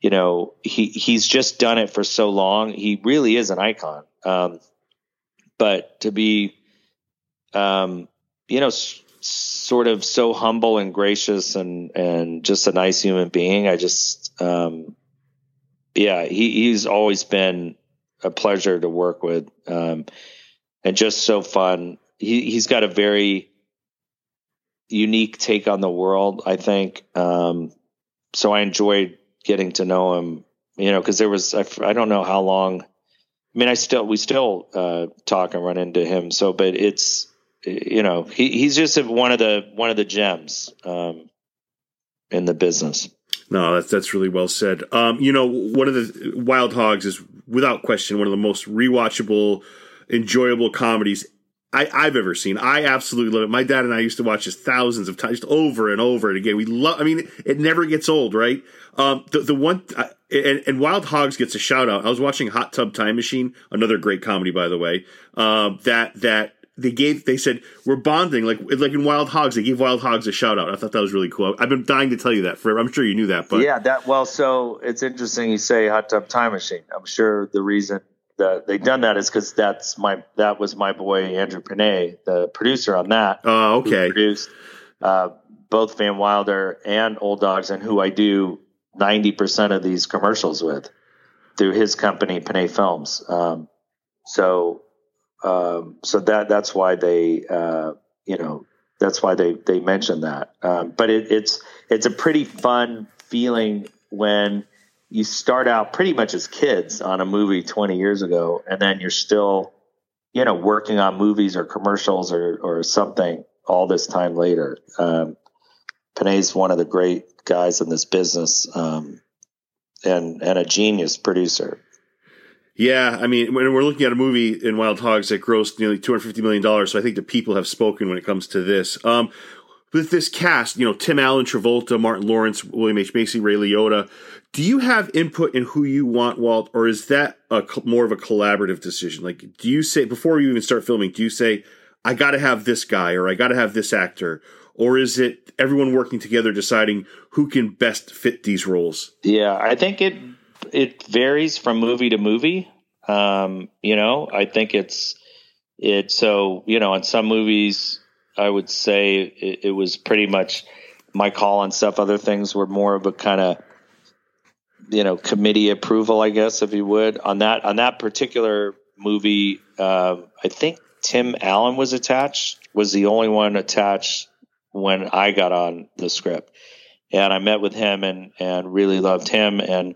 you know, he, he's just done it for so long. He really is an icon. Um, but to be, um, you know, s- sort of so humble and gracious and, and just a nice human being, I just, um, yeah, he, he's always been a pleasure to work with. Um, and just so fun. He, he's got a very, unique take on the world, I think. Um, so I enjoyed getting to know him, you know, because there was, I, I, don't know how long. I mean, I still, we still uh, talk and run into him. So, but it's, you know, he, he's just one of the, one of the gems um, in the business. No, that's that's really well said. Um, you know, one of the Wild Hogs is without question one of the most rewatchable, enjoyable comedies I, have ever seen. I absolutely love it. My dad and I used to watch this thousands of times, just over and over and again. We love. I mean, it never gets old, right? Um, the the one uh, and, and, Wild Hogs gets a shout out. I was watching Hot Tub Time Machine, another great comedy, by the way. Um, that that they gave they said we're bonding like like in Wild Hogs. They gave Wild Hogs a shout out. I thought that was really cool. I've been dying to tell you that forever. I'm sure you knew that, but yeah, that well. So it's interesting you say Hot Tub Time Machine. I'm sure the reason that they done that is because that's my that was my boy Andrew Panay, the producer on that. Oh, okay. produced uh, both Van Wilder and Old Dogs, and who I do ninety percent of these commercials with through his company Panay Films. Um, so, um, so that that's why they, uh, you know, that's why they they mentioned that. Um, but it, it's it's a pretty fun feeling when you start out pretty much as kids on a movie 20 years ago, and then you're still, you know, working on movies or commercials or, or something all this time later. Um, Panay's one of the great guys in this business, um, and, and a genius producer. Yeah, I mean, when we're looking at a movie in Wild Hogs that grossed nearly two hundred fifty million dollars, so I think the people have spoken when it comes to this. Um, with this cast, you know, Tim Allen, Travolta, Martin Lawrence, William H Macy, Ray Liotta, do you have input in who you want, Walt, or is that a more of a collaborative decision? Like, do you say before you even start filming, do you say, "I got to have this guy" or "I got to have this actor," or is it everyone working together deciding who can best fit these roles? Yeah, I think it it varies from movie to movie. Um, you know, I think it's it. So you know, in some movies, I would say it, it was pretty much my call on stuff. Other things were more of a kind of you know committee approval, I guess, if you would on that on that particular movie. Uh, I think Tim Allen was attached. Was the only one attached when I got on the script, and I met with him and and really loved him. And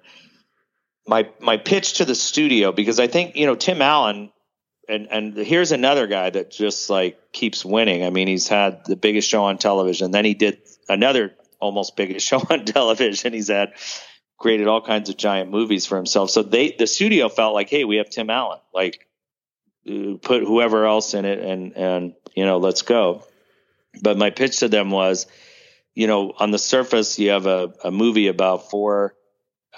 my my pitch to the studio because I think you know Tim Allen. And and here's another guy that just like keeps winning. I mean, he's had the biggest show on television. Then he did another almost biggest show on television. He's had created all kinds of giant movies for himself. So they, the studio felt like, hey, we have Tim Allen, like uh, put whoever else in it, and and you know, let's go. But my pitch to them was, you know, on the surface, you have a, a movie about four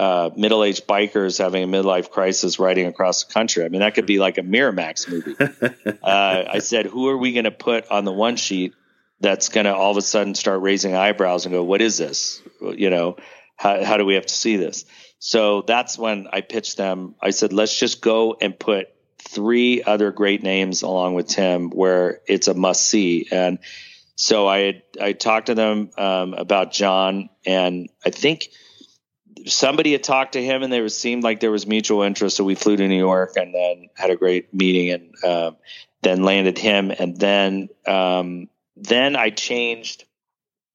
uh, middle-aged bikers having a midlife crisis riding across the country. I mean, that could be like a Miramax movie. uh, I said, who are we going to put on the one sheet that's going to all of a sudden start raising eyebrows and go, what is this? You know, how, how do we have to see this? So that's when I pitched them. I said, let's just go and put three other great names along with Tim where it's a must see. And so I had, I talked to them um, about John, and I think somebody had talked to him, and there was seemed like there was mutual interest. So we flew to New York and then had a great meeting, and um, then landed him, and then um, then I changed.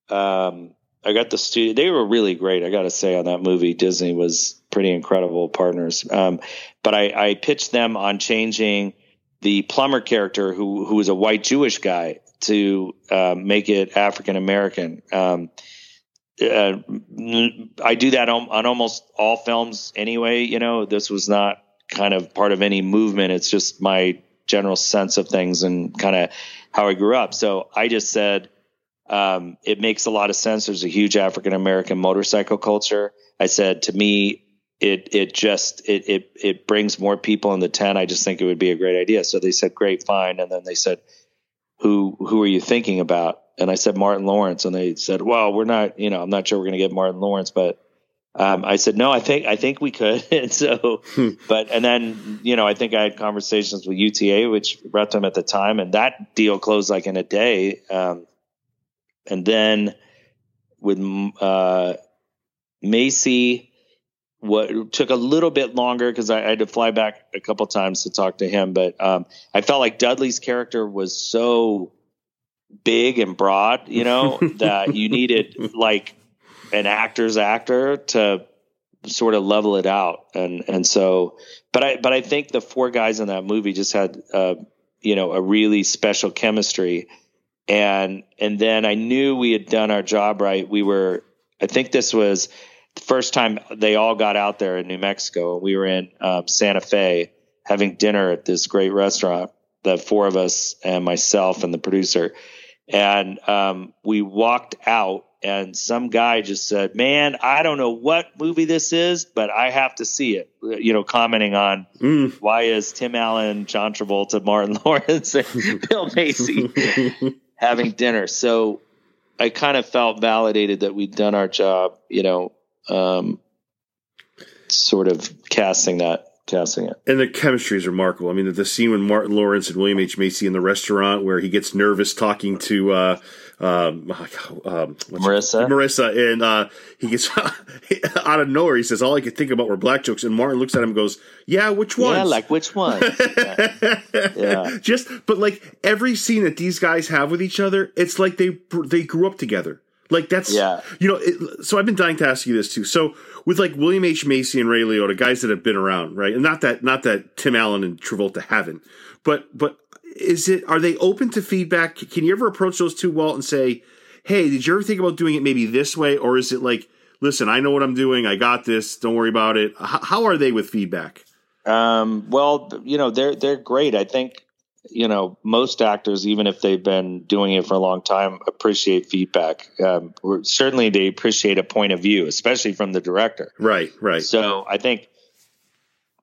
Um, I got the studio. They were really great. I got to say on that movie, Disney was pretty incredible partners. Um, but I, I, pitched them on changing the plumber character, who who was a white Jewish guy, to uh, make it African American. Um, uh, I do that on, on almost all films anyway. You know, this was not kind of part of any movement. It's just my general sense of things and kind of how I grew up. So I just said um, it makes a lot of sense. There's a huge African American motorcycle culture. I said to me, it it just it it it brings more people in the tent. I just think it would be a great idea. So they said, great, fine. And then they said, who who are you thinking about? And I said Martin Lawrence, and they said, well, we're not, you know, I'm not sure we're going to get Martin Lawrence, but um, I said, no, I think I think we could. and so, but and then you know, I think I had conversations with UTA, which brought them at the time, and that deal closed like in a day. Um, and then with uh, Macy, what took a little bit longer because I, I, had to fly back a couple times to talk to him, but um, I felt like Dudley's character was so big and broad, you know, that you needed like an actor's actor to sort of level it out. And, and so, but I, but I think the four guys in that movie just had, uh, you know, a really special chemistry. And, and then I knew we had done our job right. We were, I think this was the first time they all got out there in New Mexico. We were in um, Santa Fe having dinner at this great restaurant, the four of us and myself and the producer. And um, we walked out and some guy just said, "Man, I don't know what movie this is, but I have to see it." You know, commenting on mm. why is Tim Allen, John Travolta, Martin Lawrence, and Bill Macy having dinner. So I kind of felt validated that we'd done our job. You know, um, sort of casting that casting it. And the chemistry is remarkable. I mean, the, the scene when Martin Lawrence and William H Macy in the restaurant where he gets nervous talking to. Uh, um, um, Marisa. Marisa, and uh, he gets out of nowhere. He says, "All I could think about were black jokes." And Martin looks at him and goes, "Yeah, which one? Yeah, like which one? yeah. yeah. Just, but like every scene that these guys have with each other, it's like they they grew up together. Like that's yeah. You know, it, so I've been dying to ask you this too. So with like William H Macy and Ray Liotta, guys that have been around, right? And not that not that Tim Allen and Travolta haven't, but but is it are they open to feedback? Can you ever approach those two Walt and say, "Hey, did you ever think about doing it maybe this way?" Or is it like, "Listen, I know what I'm doing. I got this. Don't worry about it." H- how are they with feedback? Um, well, you know, they're they're great. I think you know most actors, even if they've been doing it for a long time, appreciate feedback. Um, certainly, they appreciate a point of view, especially from the director. Right, right. So I think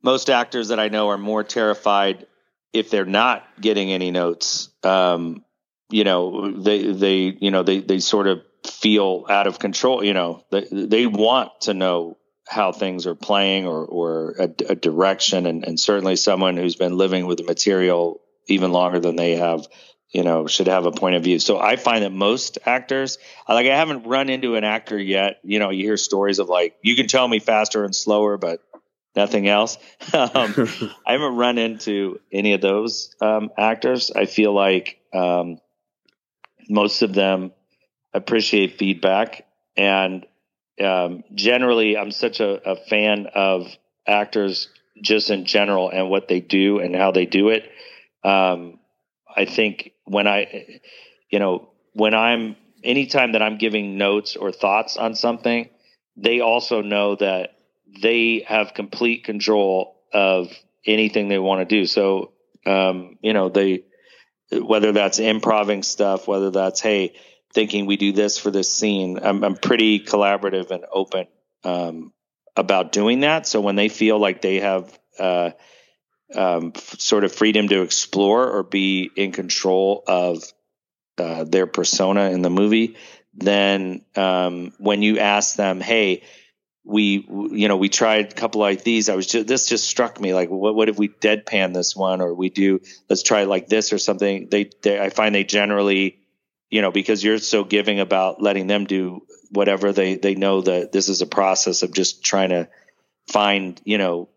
most actors that I know are more terrified if they're not getting any notes, um, you know, they they you know they they sort of feel out of control. You know, they they want to know how things are playing or or a, a direction, and, and certainly someone who's been living with the material even longer than they have you know should have a point of view so i find that most actors like i haven't run into an actor yet you know you hear stories of like you can tell me faster and slower but nothing else. um, I haven't run into any of those um, actors. I feel like um, most of them appreciate feedback, and um, generally, I'm such a, a, fan of actors just in general and what they do and how they do it. Um, I think when I, you know, when I'm anytime that I'm giving notes or thoughts on something, they also know that they have complete control of anything they want to do. So, um, you know, they, whether that's improving stuff, whether that's, Hey, thinking we do this for this scene, I'm, I'm pretty collaborative and open, um, about doing that. So when they feel like they have, uh, um, sort of freedom to explore or be in control of, uh, their persona in the movie, then, um, when you ask them, Hey, we you know we tried a couple like these i was just this just struck me like what what if we deadpan this one or we do let's try like this or something? They, they i find they generally you know because you're so giving about letting them do whatever they they know that this is a process of just trying to find you know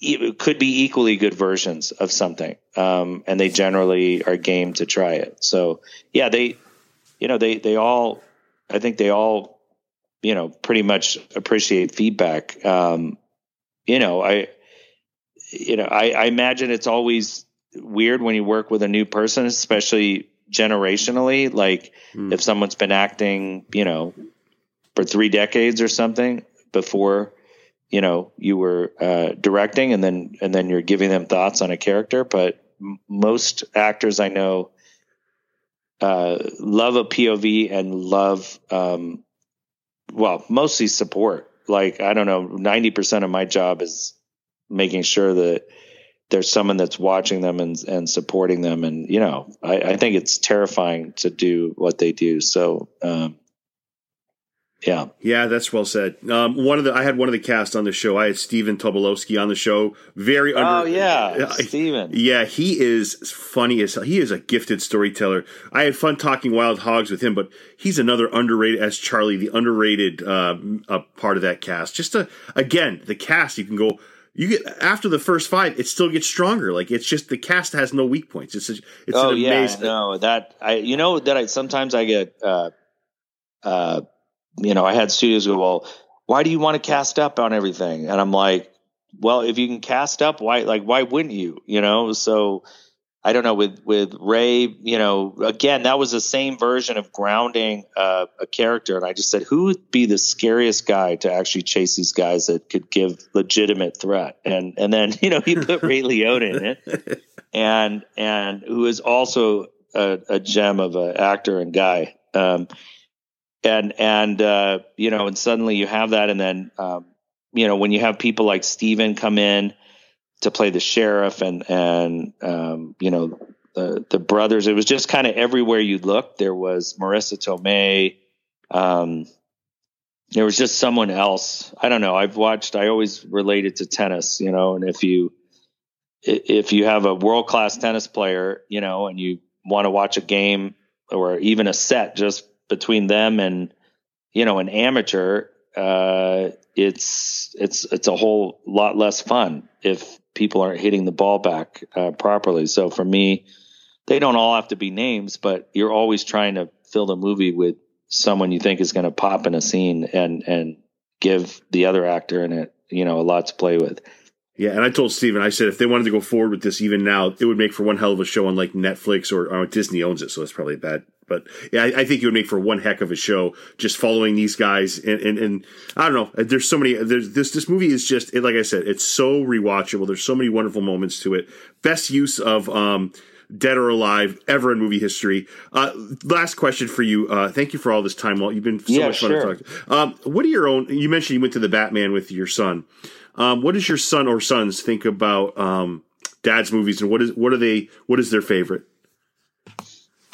it could be equally good versions of something um, and they generally are game to try it so yeah they you know they they all i think they all you know, pretty much appreciate feedback. Um, you know, I, you know, I, I imagine it's always weird when you work with a new person, especially generationally. Like mm. if someone's been acting, you know, for three decades or something before, you know, you were uh, directing, and then and then you're giving them thoughts on a character. But m- most actors I know uh, love a POV and love um, well, mostly support. like I don't know, ninety percent of my job is making sure that there's someone that's watching them and and supporting them, and you know, I, I think it's terrifying to do what they do. So, um, yeah, yeah, that's well said. Um, one of the I had one of the cast on the show. I had Stephen Tobolowsky on the show. Very under. Oh yeah, Stephen. Yeah, he is funny as he is a gifted storyteller. I had fun talking Wild Hogs with him, but he's another underrated as Charlie, the underrated uh, uh, part of that cast. Just a again, the cast you can go. You get after the first five, it still gets stronger. Like it's just the cast has no weak points. It's a, it's oh an yeah, amazing. no that I you know that I sometimes I get uh uh you know, I had studios go, well, why do you want to cast up on everything? And I'm like, well, if you can cast up, why, like, why wouldn't you? You know, so I don't know with with Ray. You know, again, that was the same version of grounding uh, a character, and I just said, who would be the scariest guy to actually chase these guys that could give legitimate threat? And and then you know, he put Ray Liotta in it, and and who is also a, a gem of an actor and guy. Um, and and uh, you know, and suddenly you have that, and then um, you know when you have people like Stephen come in to play the sheriff, and and um, you know the the brothers, it was just kind of everywhere you looked. There was Marisa Tomei. Um, there was just someone else. I don't know. I've watched. I always related to tennis, you know, and if you if you have a world class tennis player, you know, and you want to watch a game or even a set just between them and you know an amateur uh, it's it's it's a whole lot less fun if people aren't hitting the ball back uh, properly. So for me they don't all have to be names but you're always trying to fill the movie with someone you think is going to pop in a scene and and give the other actor in it you know a lot to play with yeah, and I told Stephen, I said if they wanted to go forward with this even now, it would make for one hell of a show on like Netflix or, or Disney owns it, so it's probably bad. But yeah, I, I, think it would make for one heck of a show just following these guys. And, and, and I don't know, there's so many. There's this this movie is just like I said, it's so rewatchable. There's so many wonderful moments to it. Best use of um, dead or alive ever in movie history. Uh, last question for you. Uh, thank you for all this time. Well, you've been so yeah, much fun sure. to talk. To. Um, what are your own? You mentioned you went to the Batman with your son. Um, what does your son or sons think about um, dad's movies, and what is what are they? What is their favorite?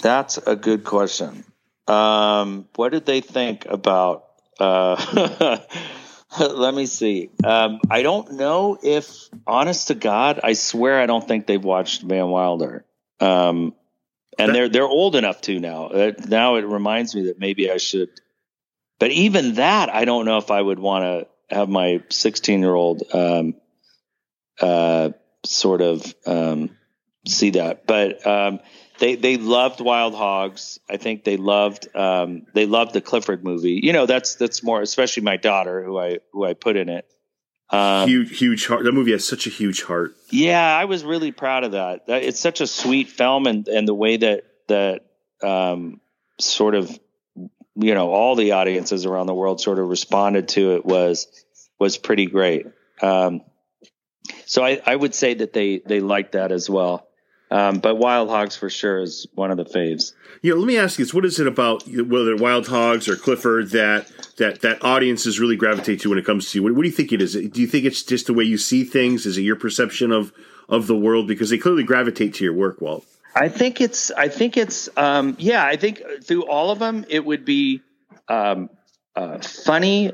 That's a good question. Um, what did they think about? Uh, let me see. Um, I don't know if, honest to God, I swear I don't think they've watched Van Wilder. Um, and they're they're old enough to now. Uh, now it reminds me that maybe I should. But even that, I don't know if I would want to have my 16 year old um, uh, sort of um, see that. But um, they they loved Wild Hogs. I think they loved um, they loved the Clifford movie. You know, that's that's more especially my daughter who I who I put in it. Um, huge huge heart. That movie has such a huge heart. Yeah, I was really proud of that. that it's such a sweet film, and and the way that that um, sort of you know all the audiences around the world sort of responded to it was was pretty great. Um, so I, I would say that they they liked that as well. Um, but Wild Hogs for sure is one of the faves. Yeah, let me ask you this: What is it about whether Wild Hogs or Clifford that that that audiences really gravitate to when it comes to you? What, what do you think it is? Do you think it's just the way you see things? Is it your perception of of the world? Because they clearly gravitate to your work, Walt. I think it's. I think it's. Um, yeah, I think through all of them, it would be um, uh, funny,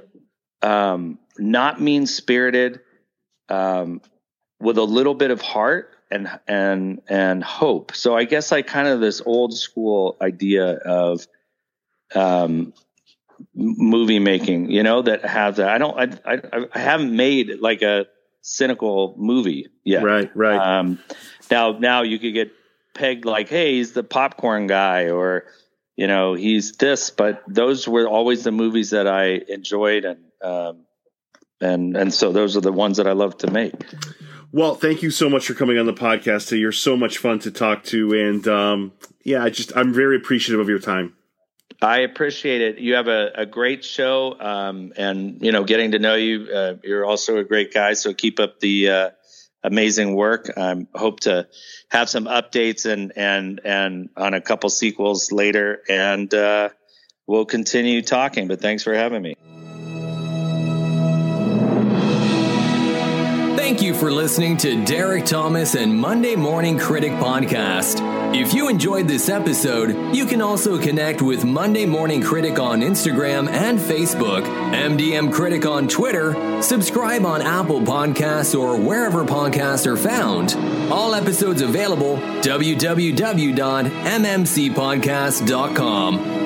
um, not mean spirited, um, with a little bit of heart and and and hope. So I guess like kind of this old school idea of um, movie making, you know, that has that. I don't. I, I I haven't made like a cynical movie yet. Right. Right. Um, now now you could get pegged like, hey, he's the popcorn guy, or you know, he's this. But those were always the movies that I enjoyed, and um, and and so those are the ones that I love to make. Well, thank you so much for coming on the podcast. Today. You're so much fun to talk to, and um, yeah, I just I'm very appreciative of your time. I appreciate it. You have a, a great show, um, and you know, getting to know you. Uh, you're also a great guy, so keep up the uh, amazing work. I hope to have some updates and and and on a couple sequels later, and uh, we'll continue talking. But thanks for having me. For listening to Derek Thomas and Monday Morning Critic Podcast. If you enjoyed this episode, you can also connect with Monday Morning Critic on Instagram and Facebook, MDM Critic on Twitter, subscribe on Apple Podcasts or wherever podcasts are found. All episodes available www.mmcpodcast.com.